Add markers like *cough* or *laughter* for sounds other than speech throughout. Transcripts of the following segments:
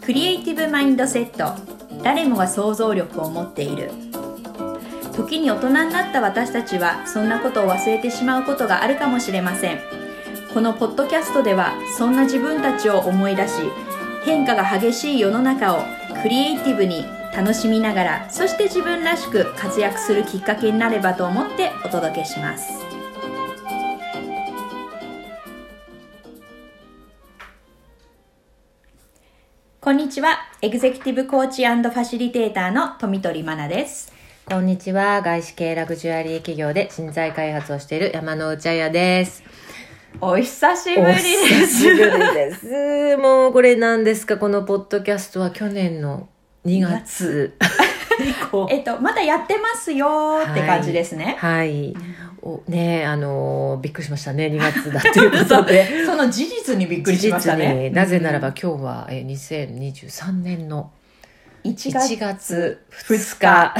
クリエイティブマインドセット。誰もが想像力を持っている。時に大人になった私たちはそんなことを忘れてしまうことがあるかもしれません。このポッドキャストではそんな自分たちを思い出し変化が激しい世の中をクリエイティブに楽しみながらそして自分らしく活躍するきっかけになればと思ってお届けしますこんにちはエグゼクティブコーチファシリテーターの富取真奈ですこんにちは。外資系ラグジュアリー企業で人材開発をしている山之内彩です。お久しぶりですお久しぶりです。もうこれ何ですか？このポッドキャストは去年の2月。*laughs* えっとまだやってますよって感じですね、はい。おねあのーびっくりしましたね。*laughs* 2月だということで。*laughs* その事実にびっくりしました事実ねになぜならば今日は、えー2023年の1 1月2日。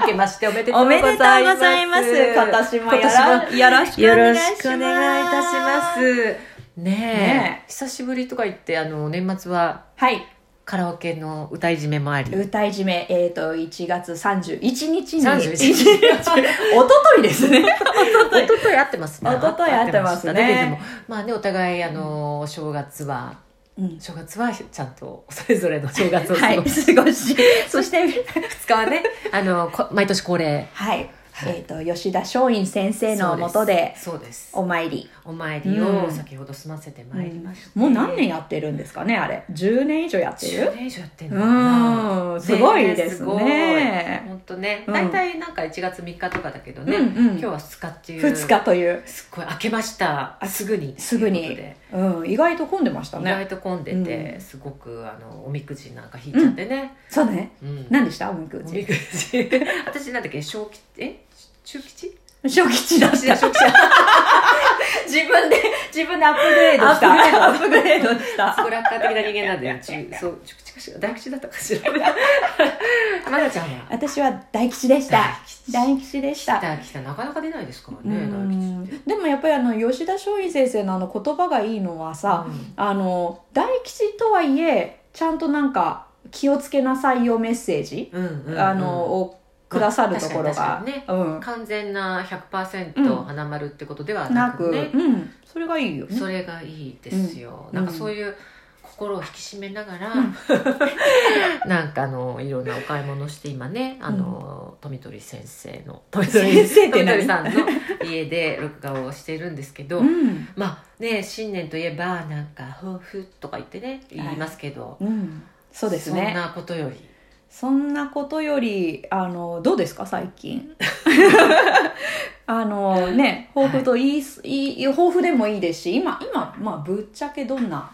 明けましておめでとうおございます。今年もよろしくお願いいいたします。ねえね久しぶりとか言ってあの年末ははいカラオケの歌いじめもあり。歌いじめえっ、と1月31日に。31日。おとといですね。一昨日。会ってますね。一昨日会ってますね。ましただけどもまあねお互いあの正月はうん。正月はちゃんとそれぞれの正月を過はいごす、過ごし。*laughs* そして2日はねあのこ毎年恒例。はい、はい。えっ、と吉田松陰先生のもとでそうです。お参りお参りを先ほど済ませてまいりました、もう何年やってるんですかねあれ。10年以上やってる？10年以上やってんのかな。うん。すごいですね。本当ね。うん。大体なんか1月3日とかだけどね、うんうん。今日は2日っていう。2日という、すっごい開けました。すぐに。すぐに。うん、意外と混んでました意ね外と混んでて、うん。すごくあのおみくじなんか引いちゃってね、そうね。うん。何でした？おみくじ。おみくじ。*laughs* 私なんだっけ？小吉？え？中吉？小吉だった。小吉自分でアップグレードした。アップグレードしたすごい楽観的な人間なんだよ中そう中吉かしら大吉だったかしら。*laughs* まなちゃんは？私は大吉でした。大大吉でした。大吉なかなか出ないですからうね大ん吉でもやっぱりあの吉田松陰先生のあの言葉がいいのはさ、うん。あの大吉とはいえちゃんとなんか気をつけなさいよメッセージ、あのをくださるところが。に確、うん、完全なうん。100%花丸ってことではなく、ね、うん、それがいいよね。それがいいですよ、うん。なんかそういう心を引き締めながら、*laughs* なんかあのいろんなお買い物して今ねあの、富取先生の富 *laughs* 先生さんの家で *laughs* 録画をしているんですけど、うん、まあね新年といえばなんか抱負とか言ってね言いますけど、うん、そうですね。そんなことよりそんなことよりあのどうですか最近？*laughs* あのね抱負といい,、い、い抱負でもいいですし今今まあぶっちゃけどんな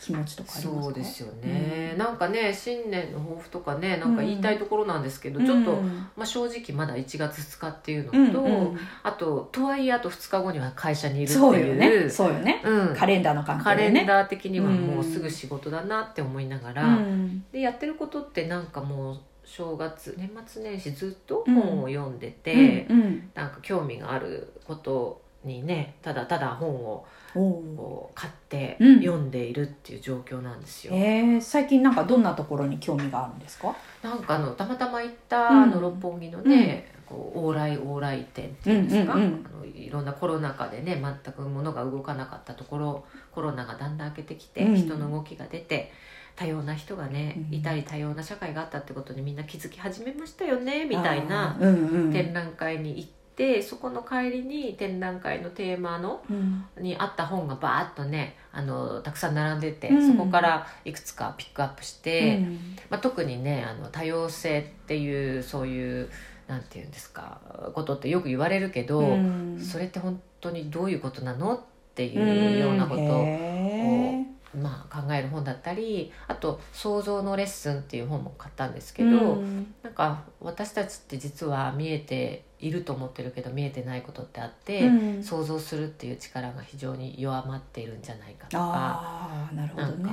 気持ちとかありますか？そうですよね、なんかね新年の抱負とかねなんかうん言いたいところなんですけど、うん。ちょっと、まあ、正直まだ1月2日っていうのと、うんうん。あととはいえあと2日後には会社にいるっていう。そうよね。そうよね。うん。カレンダーの関カレ係でね。ンダー的にはもうすぐ仕事だなって思いながら、うん。でやってることってなんかもう正月年末年始ずっとうん。本を読んでて、うんうん。なんか興味があることにねただただ本をこう買ってうん。読んでいるっていう状況なんですよ。えー、最近なんかどんなところに興味があるんですか？なんかあのたまたま行った、うん。あの六本木のね、こう往来往来店っていうんですか、うんうんうん。あのいろんなコロナ禍でね全く物が動かなかったところコロナがだんだん明けてきて、うん。人の動きが出て多様な人がね、うん。いたり多様な社会があったってことにみんな気づき始めましたよねみたいな展覧会に行ってそこの帰りに展覧会のテーマのうん。にあった本がバーッとねあのたくさん並んでて、うん。そこからいくつかピックアップして。うん。まあ、特にねあの多様性っていうそういうなんていうんですかことってよく言われるけど、うん。それって本当にどういうことなのっていうようなことんを、へまあ、考える本だったりあと「創造のレッスン」っていう本も買ったんですけーど、うん。なんか私たちって実は見えていると思ってるけど見えてないことってあって、うん。想像するっていう力が非常に弱まっているんじゃないかとか。ああなるほどね。なんか、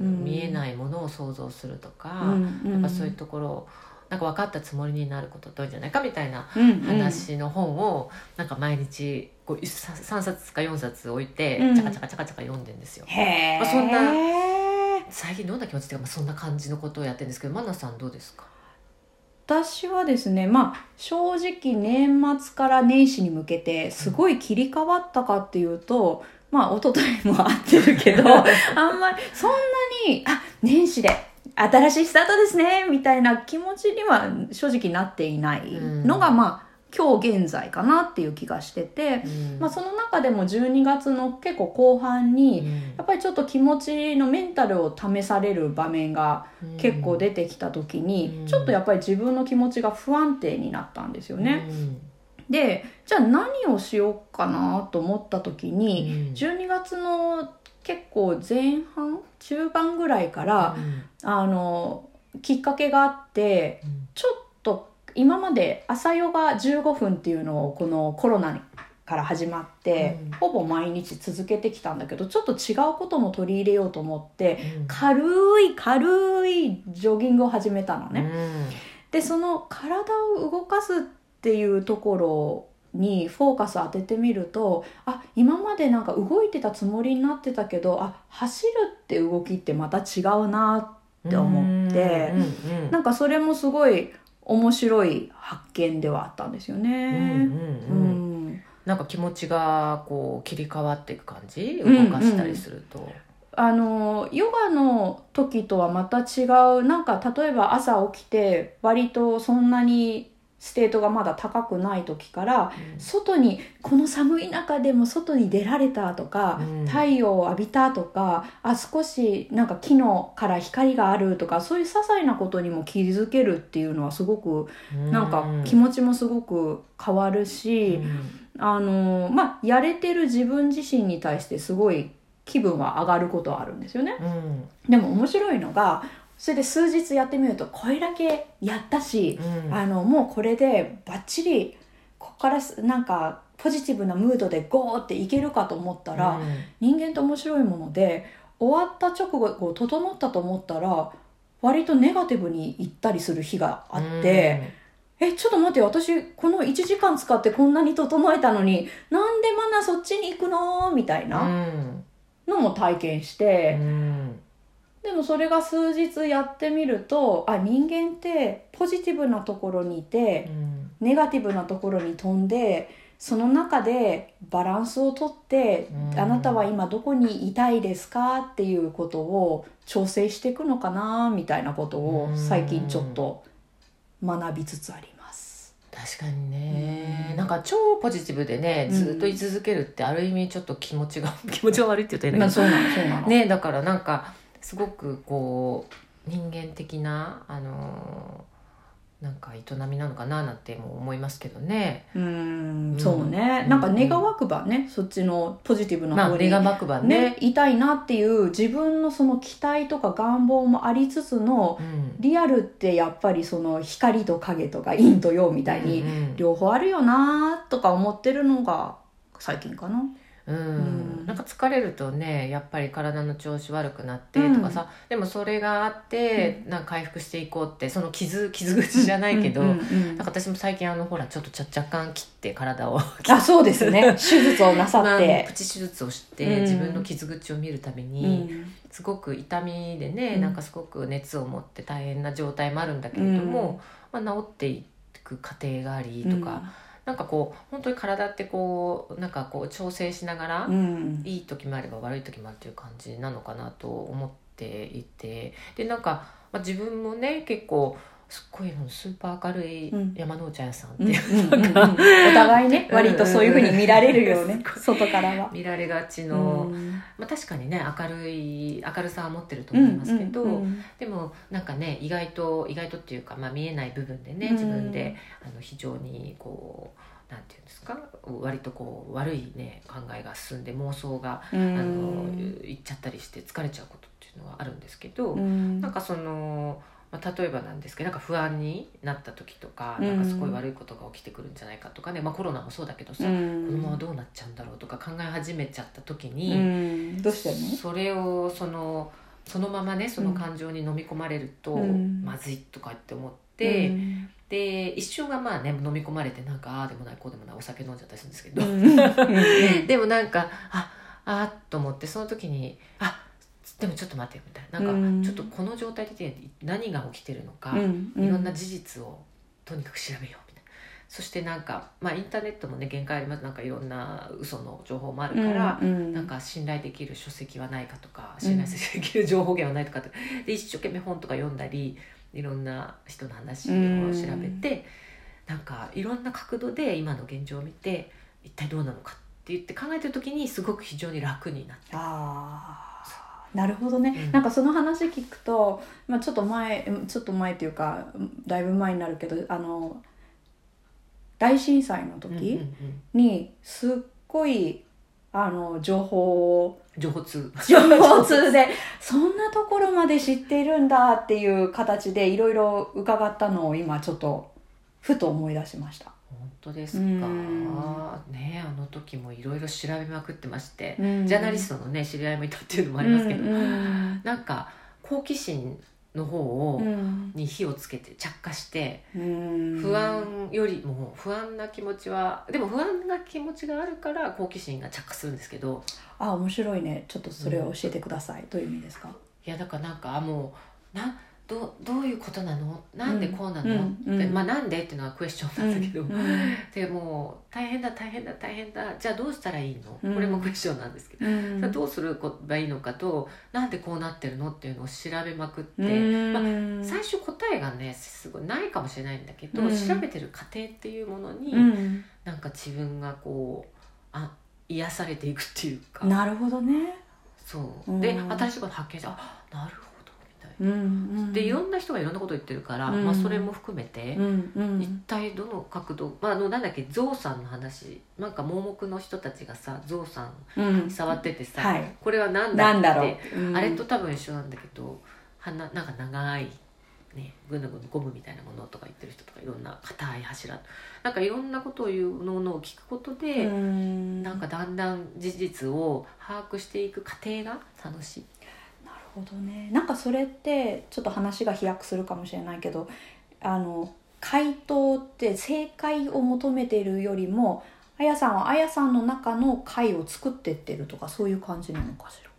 うんうん。見えないものを想像するとか、やっぱそういうところなんか分かったつもりになることって多いんじゃないかみたいなうんうん。話の本をなんか毎日こう3冊か4冊置いてうん。チャカチャカチャカチャカ読んでんですよ。まあそんな最近どんな気持ちっていうか、まあ、そんな感じのことをやってるんですけどマナさんどうですか？私はですねまあ正直年末から年始に向けてすごい切り替わったかっていうと、まあ一昨日も会ってるけど *laughs* あんまりそんなにあ年始で新しいスタートですねみたいな気持ちには正直なっていない。のが、うんまあ今日現在かなっていう気がしてて、うん。まあ、その中でも12月の結構後半に、うん。やっぱりちょっと気持ちのメンタルを試される場面が結構出てきた時に、うん。ちょっとやっぱり自分の気持ちが不安定になったんですよね。うん。でじゃあ何をしようかなと思った時に、うん。12月の結構前半中盤ぐらいから、うん。あのきっかけがあってうん。ちょっと今まで朝ヨガ15分っていうのをこのコロナから始まって、うん。ほぼ毎日続けてきたんだけどちょっと違うことも取り入れようと思ってうん。軽い軽いジョギングを始めたのね。でその体を動かすっていうところにフォーカス当ててみるとあ今までなんか動いてたつもりになってたけどあ走るって動きってまた違うなって思ってうんうんなんかそれもすごい面白い発見ではあったんですようんね。うんううん。んなんか気持ちがこう切り替わっていく感じ？うん。動かしたりすると、あのヨガの時とはまた違う。なんか例えば朝起きて割とそんなにステートがまだ高くない時から外にこの寒い中でも外に出られたとか、うん。太陽を浴びたとかあ少しなんか木のから光があるとかそういう些細なことにも気づけるっていうのはすごくうん。なんか気持ちもすごく変わるし、あのまあやれてる自分自身に対してすごい気分は上がることはあるんですよね。うんうん。でも面白いのがそれで数日やってみるとこれだけやったし、うん。あのもうこれでバッチリここからすなんかポジティブなムードでゴーっていけるかと思ったら、うん。人間って面白いもので終わった直後こう整ったと思ったら割とネガティブに行ったりする日があって、えちょっと待って私この1時間使ってこんなに整えたのになんでまだそっちに行くの？みたいうん。なのも体験して。うんでもそれが数日やってみるとあ人間ってポジティブなところにいてうん。ネガティブなところに飛んでその中でバランスをとってうん。あなたは今どこにいたいですかっていうことを調整していくのかなみたいなことを最近ちょっと学びつつあります。確かにね、うん。なんか超ポジティブでねうん。ずっと居続けるってある意味ちょっと気持ちが *laughs* 気持ちが悪いって言うと変だけまあそうなのそうなの。どねだからなんかすごくこう人間的なあのなんか営みなのかななんても思いますけどね。うーん。そうね、うん。なんか願わくばね。そっちのポジティブな方にまあ願わくばね。ね、いたいなっていう自分のその期待とか願望もありつつのうん。リアルってやっぱりその光と影とか陰と陽みたいに両方あるよなとか思ってるのが最近かな。うんうんなんか疲れるとねやっぱり体の調子悪くなってとかさ、でもそれがあって、なんか回復していこうってその傷傷口じゃないけど、うんうんうんなんか私も最近あのほらちょっとちゃ若干切って体を *laughs* あそうですね。手術をなさまあってプ。チ手術をして、うん。自分の傷口を見るためうに、ん。すごく痛みでね、うん。なんかすごく熱を持って大変な状態もあるんだけれども、まあ、治っていく過程がありとか、なんかこう本当に体ってこうなんかこう調整しながら、うん。いい時もあれば悪い時もあるっていう感じなのかなと思っていて。でなんか、まあ、自分もね結構すっごいスーパー明るいうん。山之内彩さんっうん。てうんうお互いねうん割とそういうふうに見られるよね。うん外からは。見られがちの、うん。まあ、確かにね明るい明るさは持ってると思いますけど、うんうん。でもなんかね意外と意外とっていうか、まあ、見えない部分でねうん。自分で、あの非常にこうなんていうんですか割とこう悪いね考えが進んで妄想が、うん。あのいっちゃったりして疲れちゃうことっていうのはあるんですけど、うん。なんかその、まあ、例えばなんですけどなんか不安になった時とか、うん。なんかすごい悪いことが起きてくるんじゃないかとかね、まあ、コロナもそうだけどさ、うん。このままどうなっちゃうんだろうとか考え始めちゃった時うに、ん。どうしてそれをそのそのままねその感情に飲み込まれると、うん。まずいとかって思って、うん。で一瞬がまあね飲み込まれてなんかああでもないこうでもないお酒飲んじゃったりするんですけど、うんでもなんかああーと思ってその時にあでもちょっと待ってよみたいな。なんか、うん。ちょっとこの状態で何が起きてるのか、うんいろんな事実をとにかく調べようみたいな。そしてなんか、まあ、インターネットもね限界あります。なんかいろんな嘘の情報もあるから、うんなんか信頼できる書籍はないかとか信頼できる情報源はないとかって。で一生懸命本とか読んだりいろんな人の話を調べて、なんかいろんな角度で今の現状を見て一体どうなのかって言って考えてる時にすごく非常に楽になってああなるほどね、うん。なんかその話聞くと、まあ、ちょっと前うんちょっと前っていうかだいぶ前になるけどあの大震災の時うん。にすっごいあの情報を情報通。情報通でそんなところまで知っているんだっていう形でいろいろ伺ったのを今ちょっとふと思い出しました。本当ですか？うん。ねあの時もいろいろ調べまくってまして、ジジャーナリストのね知り合いもいたっていうのもありますけど、うんうん。*laughs* なんか好奇心の方を、うん。に火をつけて着火してうん。不安よりも不安な気持ちはでも不安な気持ちがあるから好奇心が着火するんですけど。あ面白いね。ちょっとそれを教えてください、どういう意味ですか？いやだからなんかあもうなどどういうことなの？なんでこうなの、うん。まあ、なんでっていうのはクエスチョンなんだけど、うん。*laughs* でもう大変だ大変だ大変だ。じゃあどうしたらいいの、うん。これもクエスチョンなんですけど、うん。どうすればいいのかとなんでこうなってるの？っていうのを調べまくって、うん。まあ最初答えがねすごいないかもしれないんだけど、うん。調べてる過程っていうものに、うん。なんか自分がこうあ癒されていくっていうか。なるほどね。そう、うん。で新しいこと発見してあなるほどでいろんな人がいろんなこと言ってるから、うん。まあ、それも含めて、一体どの角度、まあ、あのなんだっけゾウさんの話。なんか盲目の人たちがさゾウさんうん。触っててさ、はい。これは何だってなんだろう、うん。あれと多分一緒なんだけど鼻なんか長い、ね、ぐぬぐぬゴムみたいなものとか言ってる人とかいろんな硬い柱。なんかいろんなことを言うのを聞くことで、うん。なんかだんだん事実を把握していく過程が楽しい。ほどね。なんかそれってちょっと話が飛躍するかもしれないけどあの回答って正解を求めているよりもあやさんはあやさんの中の解を作ってってるとかそういう感じなのかしら？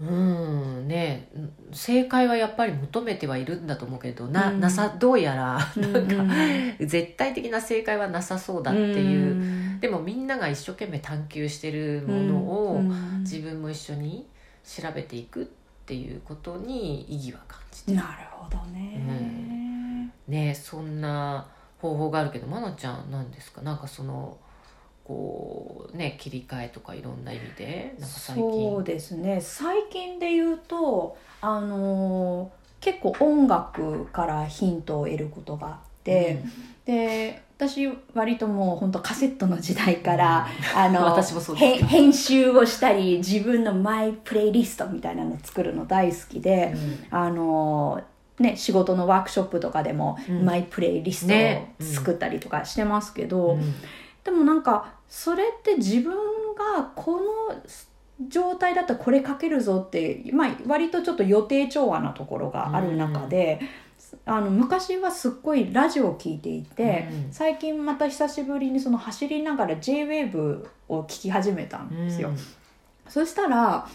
うんね。正解はやっぱり求めてはいるんだと思うけどな,、うん。なさどうやらなんか、うん。絶対的な正解はなさそうだっていう、うん。でもみんなが一生懸命探求してるものを、うん自分も一緒に調べていくっていうことに意義は感じてる。なるほどね、ねそんな方法があるけど愛菜ちゃん何ですか？なんかそのこうね切り替えとかいろんな意味で？なんか最近。そうですね。最近で言うとあのー結構音楽からヒントを得ることがあって、で私割ともう本当カセットの時代から、あの *laughs* 私もそう編集をしたり自分のマイプレイリストみたいなの作るの大好きで、あのね、仕事のワークショップとかでも、うん。マイプレイリストね。を作ったりとかしてますけど、うん。でもなんかそれって自分がこの状態だったらこれ書けるぞって、まあ、割とちょっと予定調和なところがある中で、あの昔はすっごいラジオを聞いていて、うん。最近また久しぶりにその走りながら JWAVE を聞き始めたんですよ。そしたら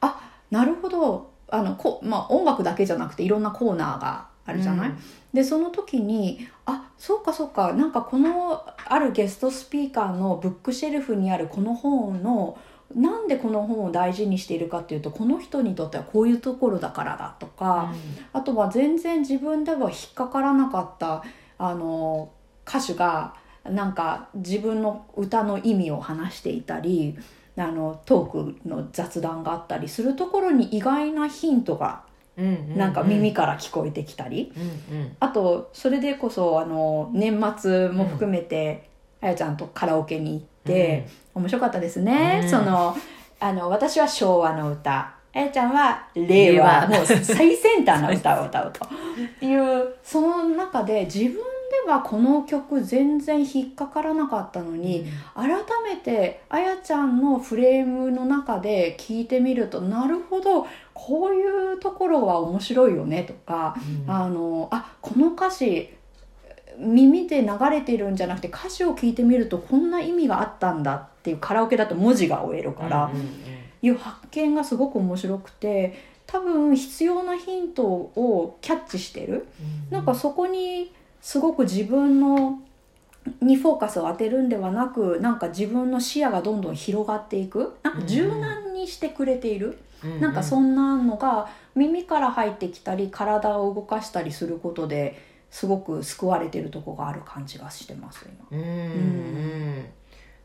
あなるほど。あのこ、まあ、音楽だけじゃなくていろんなコーナーがあるじゃない、でその時にあそうかそうか。なんかこのあるゲストスピーカーのブックシェルフにあるこの本のなんでこの本を大事にしているかっていうとこの人にとってはこういうところだからだとか、あとは全然自分では引っかからなかったあの歌手がなんか自分の歌の意味を話していたりあのトークの雑談があったりするところに意外なヒントがなんか耳から聞こえてきたり、うんうん。あとそれでこそあの年末も含めて、あやちゃんとカラオケに行って、面白かったですね、うん。そのあの私は昭和の歌。あやちゃんは令和もう最先端な歌を歌うというその中で自分ではこの曲全然引っかからなかったのに、改めてあやちゃんのフレームの中で聞いてみるとなるほどこういうところは面白いよねとか、うん。あのあこの歌詞耳で流れてるんじゃなくて歌詞を聞いてみるとこんな意味があったんだっていうカラオケだと文字が追えるから、いう発見がすごく面白くて多分必要なヒントをキャッチしてる。うんなんかそこにすごく自分のにフォーカスを当てるんではなくなんか自分の視野がどんどん広がっていく。なんか柔軟にしてくれている、うなんかそんなのが耳から入ってきたり体を動かしたりすることですごく救われてるとこがある感じがしてます今。うんうん。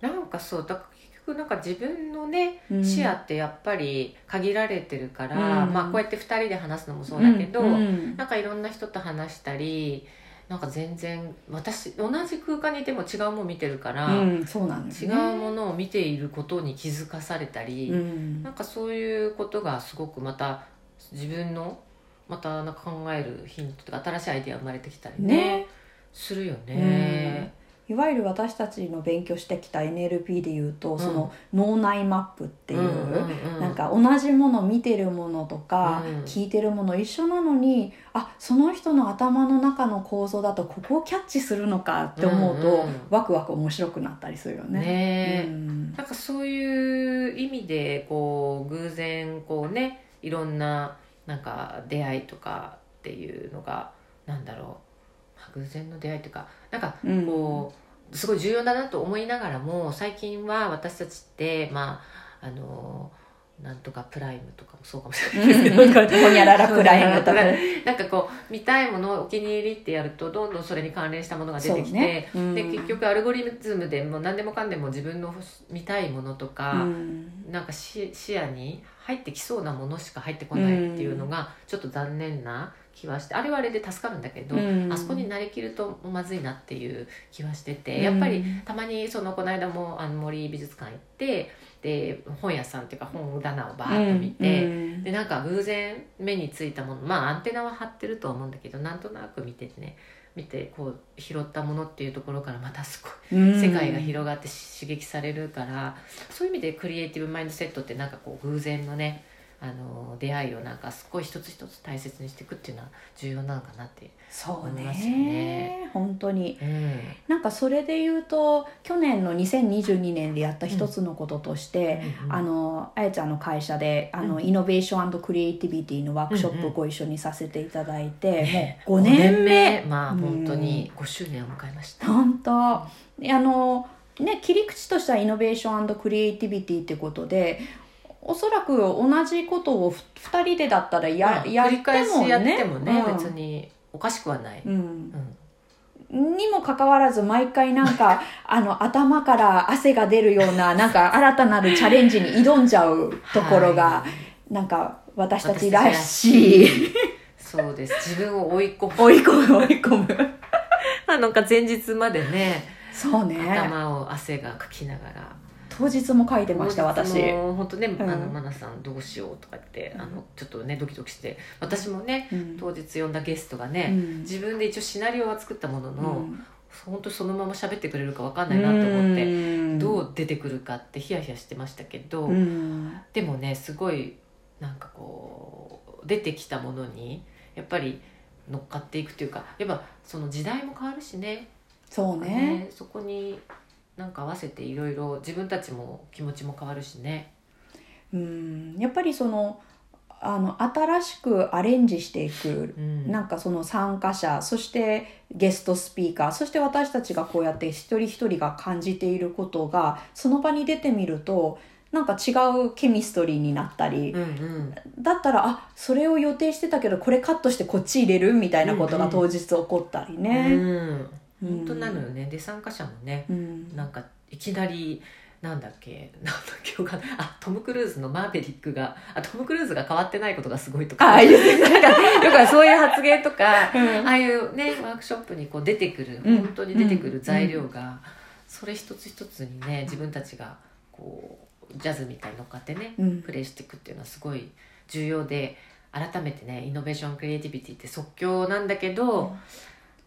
なんかそうだから結局なんか自分のねうん。視野ってやっぱり限られてるから、うん。まあこうやって2人で話すのもそうだけど、うん。うんなんかいろんな人と話したりなんか全然私同じ空間にいても違うもの見てるから、うんそうなんです違ね。うものを見ていることに気づかされたり、うん。なんかそういうことがすごくまた自分のまたなんか考えるヒントとか新しいアイデア生まれてきたりね。ね。するよね。いわゆる私たちの勉強してきた NLP でいうと、ん。その脳内マップっていう、うんうんうんなんか同じもの見てるものとか、うん。聞いてるもの一緒なのにあその人の頭の中の構造だとここをキャッチするのかって思うと、うんうん。ワクワク面白くなったりするよね。ねえ。うん。なんかそういう意味でこう偶然こうねいろんななんか出会いとかっていうのがなんだろう、まあ偶然の出会いというか。なんかうん。こう、すごい重要だなと思いながらも最近は私たちってまああのなんとかプライムとかもそうかもしれないですけどほにゃららプライムとか。なんかこう見たいものをお気に入りってやるとどんどんそれに関連したものが出てきて、ね。うん。で結局アルゴリズムでもう何でもかんでも自分の見たいものとか、うん。なんか視視野に入ってきそうなものしか入ってこないっていうのがちょっと残念な気はしてあれはあれで助かるんだけど、うん。あそこになりきるとまずいなっていう気はしてて、うんやっぱりたまにそのこの間もあの森美術館行ってで本屋さんっていうか本棚をバーッと見て。うんでなんか偶然目についたものまあアンテナは張ってると思うんだけどなんとなく見ててね見てこう拾ったものっていうところからまたすごいうん世界が広がって刺激されるから、そういう意味でクリエイティブマインドセットってなんかこう偶然のねあの出会いをなんかすごい一つ一つ大切にしていくっていうのは重要なのかなって、そう思いますよね。ね本当にうんなんかそれで言うと去年の2022年でやった一つのこととして、うんあのあやちゃんの会社であの、うんイノベーションクリエイティビティのワークショッうんうんプご一緒にさせていただいて、ねもう5年目。まあうん本当に5周年を迎えました、本当。あのね切り口としてはイノベーションクリエイティビティってことでおそらく同じことを2人でだったらや,、やって返しやってもね、うん。別におかしくはない、うん。うん。にもかかわらず毎回なんか *laughs* あの頭から汗が出るようななんか新たなるチャレンジに挑んじゃうところが、はい。なんか私たちらしい。*laughs* そうです。自分を追い込む。追い込む追い込む。*laughs* あなんか前日までねそうね。頭を汗がかきながら当日も書いてました私。本当ね、ん。あのマナさんどうしようとか言って、あのちょっとねドキドキして。私もねうん。当日呼んだゲストがね、うん。自分で一応シナリオは作ったものの、うん。本当そのまま喋ってくれるか分かんないなと思って、うん。どう出てくるかってヒヤヒヤしてましたけど、うん。でもねすごいなんかこう出てきたものにやっぱり乗っかっていくというかやっぱその時代も変わるしね。そうねそこになんか合わせていろいろ自分たちも気持ちも変わるしね。うん。やっぱりそのあの新しくアレンジしていくうん。なんかその参加者そしてゲストスピーカーそして私たちがこうやって一人一人が感じていることがその場に出てみるとなんか違うケミストリーになったり、うんうん。だったらあそれを予定してたけどこれカットしてこっち入れるみたいなことが当日起こったりうね。ん、うん本当なのよね。で参加者もねうん。なんかいきなりなんだっけなんだっけわかあトム・クルーズのマーヴェリックがあトム・クルーズが変わってないことがすごいとか。あいいですなんかよくそういう発言とか *laughs* うん。ああいうねワークショップにこう出てくるうん。本当に出てくる材料が、それ一つ一つにね自分たちがこうジャズみたいに乗っかってねうん。プレイしていくっていうのはすごい重要で改めてねイノベーションクリエイティビティって即興なんだけど、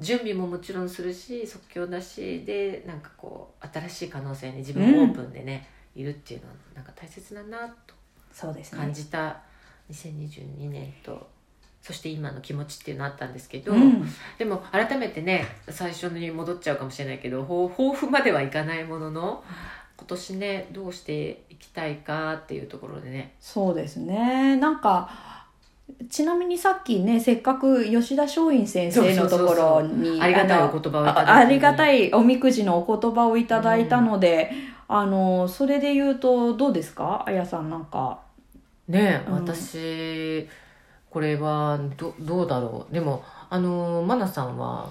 準備ももちろんするし即興だしでなんかこう新しい可能性に自分オープンでね、いるっていうのはなんか大切だなとそうですね。感じた2022年とそして今の気持ちっていうのあったんですけど、うん。でも改めてね最初に戻っちゃうかもしれないけど抱抱負まではいかないものの今年ねどうしていきたいかっていうところでね。そうですね。なんかちなみにさっきねせっかく吉田松陰先生のところにありがたいのお言葉をいただいあありがたいいおみくじのお言葉をいただいたので、あのそれで言うとどうですか？あやさんなんか。ねうん。私これはどどうだろう。でもあのマナさんは？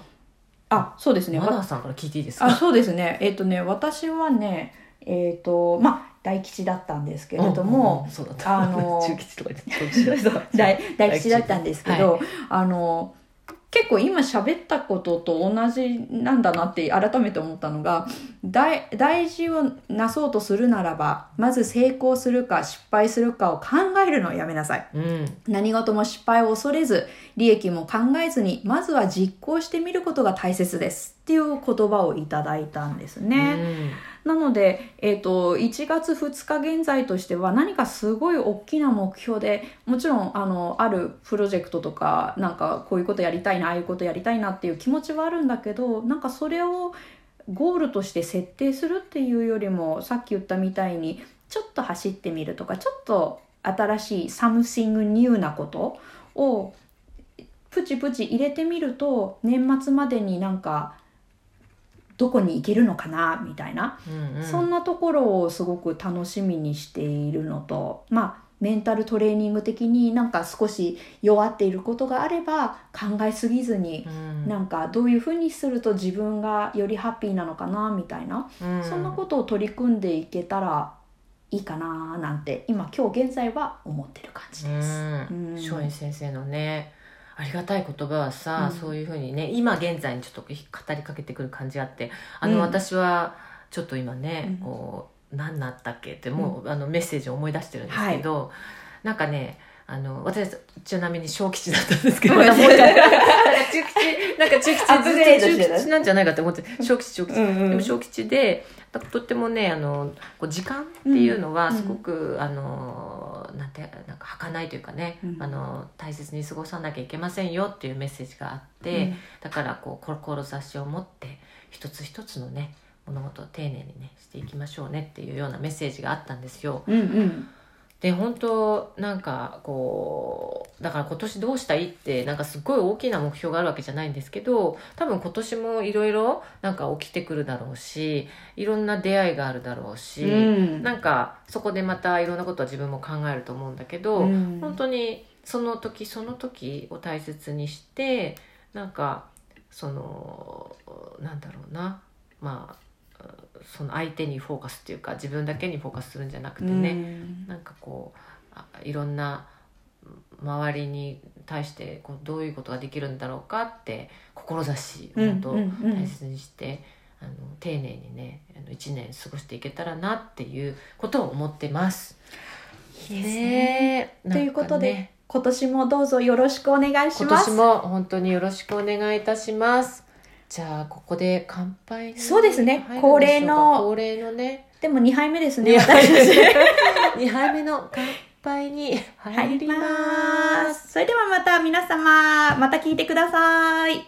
あそうですね。マわナさんから聞いていいですか？あそうですね。えっ、とね私はねえっ、とまあ大吉だったんですけれども、うんうんあの *laughs* 中吉とか言って大大吉。だったんですけど、あの結構今喋ったことと同じなんだなって改めて思ったのが大大事をなそうとするならばまず成功するか失敗するかを考えるのをやめなさい。うん。何事も失敗を恐れず利益も考えずにまずは実行してみることが大切ですっていう言葉をいただいたんですね。なので、えー、と1月2日現在としては何かすごい大きな目標でもちろんあのあるプロジェクトとかなんかこういうことやりたいなああいうことやりたいなっていう気持ちはあるんだけどなんかそれをゴールとして設定するっていうよりもさっき言ったみたいにちょっと走ってみるとかちょっと新しい something new なことをプチプチ入れてみると年末までになんかどこに行けるのかなみたいな、うんうん。そんなところをすごく楽しみにしているのとまあメンタルトレーニング的になんか少し弱っていることがあれば考えすぎずにうん。なんかどういうふうにすると自分がよりハッピーなのかなみたいな、うん。そんなことを取り組んでいけたらいいかななんて今今日現在は思ってる感じです。うん。うん。松陰先生のねありがたい言葉はさ、うん。そういうふうにね今現在にちょっと語りかけてくる感じがあってあの、うん。私はちょっと今ね、うん。こう何なったっけってもう、あのメッセージを思い出してるんですけど、なんかねあの私ちなみに小吉だったんですけど。またもうちょっとなんか中吉なんか中吉中吉なんじゃないかって思って小吉小吉、うんうん。でも小吉でとってもねあのこう時間っていうのはうん。すごく、あのなんてなんか儚いというかね、うん。あの大切に過ごさなきゃいけませんよっていうメッセージがあって、だからこう志を持って一つ一つのね物事を丁寧にねしていきましょうねっていうようなメッセージがあったんですよ。うんうんで本当なんかこうだから今年どうしたいってなんかすごい大きな目標があるわけじゃないんですけど多分今年もいろいろなんか起きてくるだろうしいろんな出会いがあるだろうし、うん。なんかそこでまたいろんなことは自分も考えると思うんだけど、うん。本当にその時その時を大切にしてなんかそのなんだろうな。まあその相手にフォーカスっていうか自分だけにフォーカスするんじゃなくてね、うん。なんかこうあいろんな周りに対してこうどういうことができるんだろうかって志を本当大切にして、あの丁寧にねあの1年過ごしていけたらなっていうことを思ってます。いいですね。ね。ということで、ね。今年もどうぞよろしくお願いします。今年も本当によろしくお願いいたします。じゃあここで乾杯にそうですね。恒例の。恒例のね。でも2杯目ですね2杯。目2 *laughs* 杯目の乾杯に入ります。それではまた皆様また聞いてください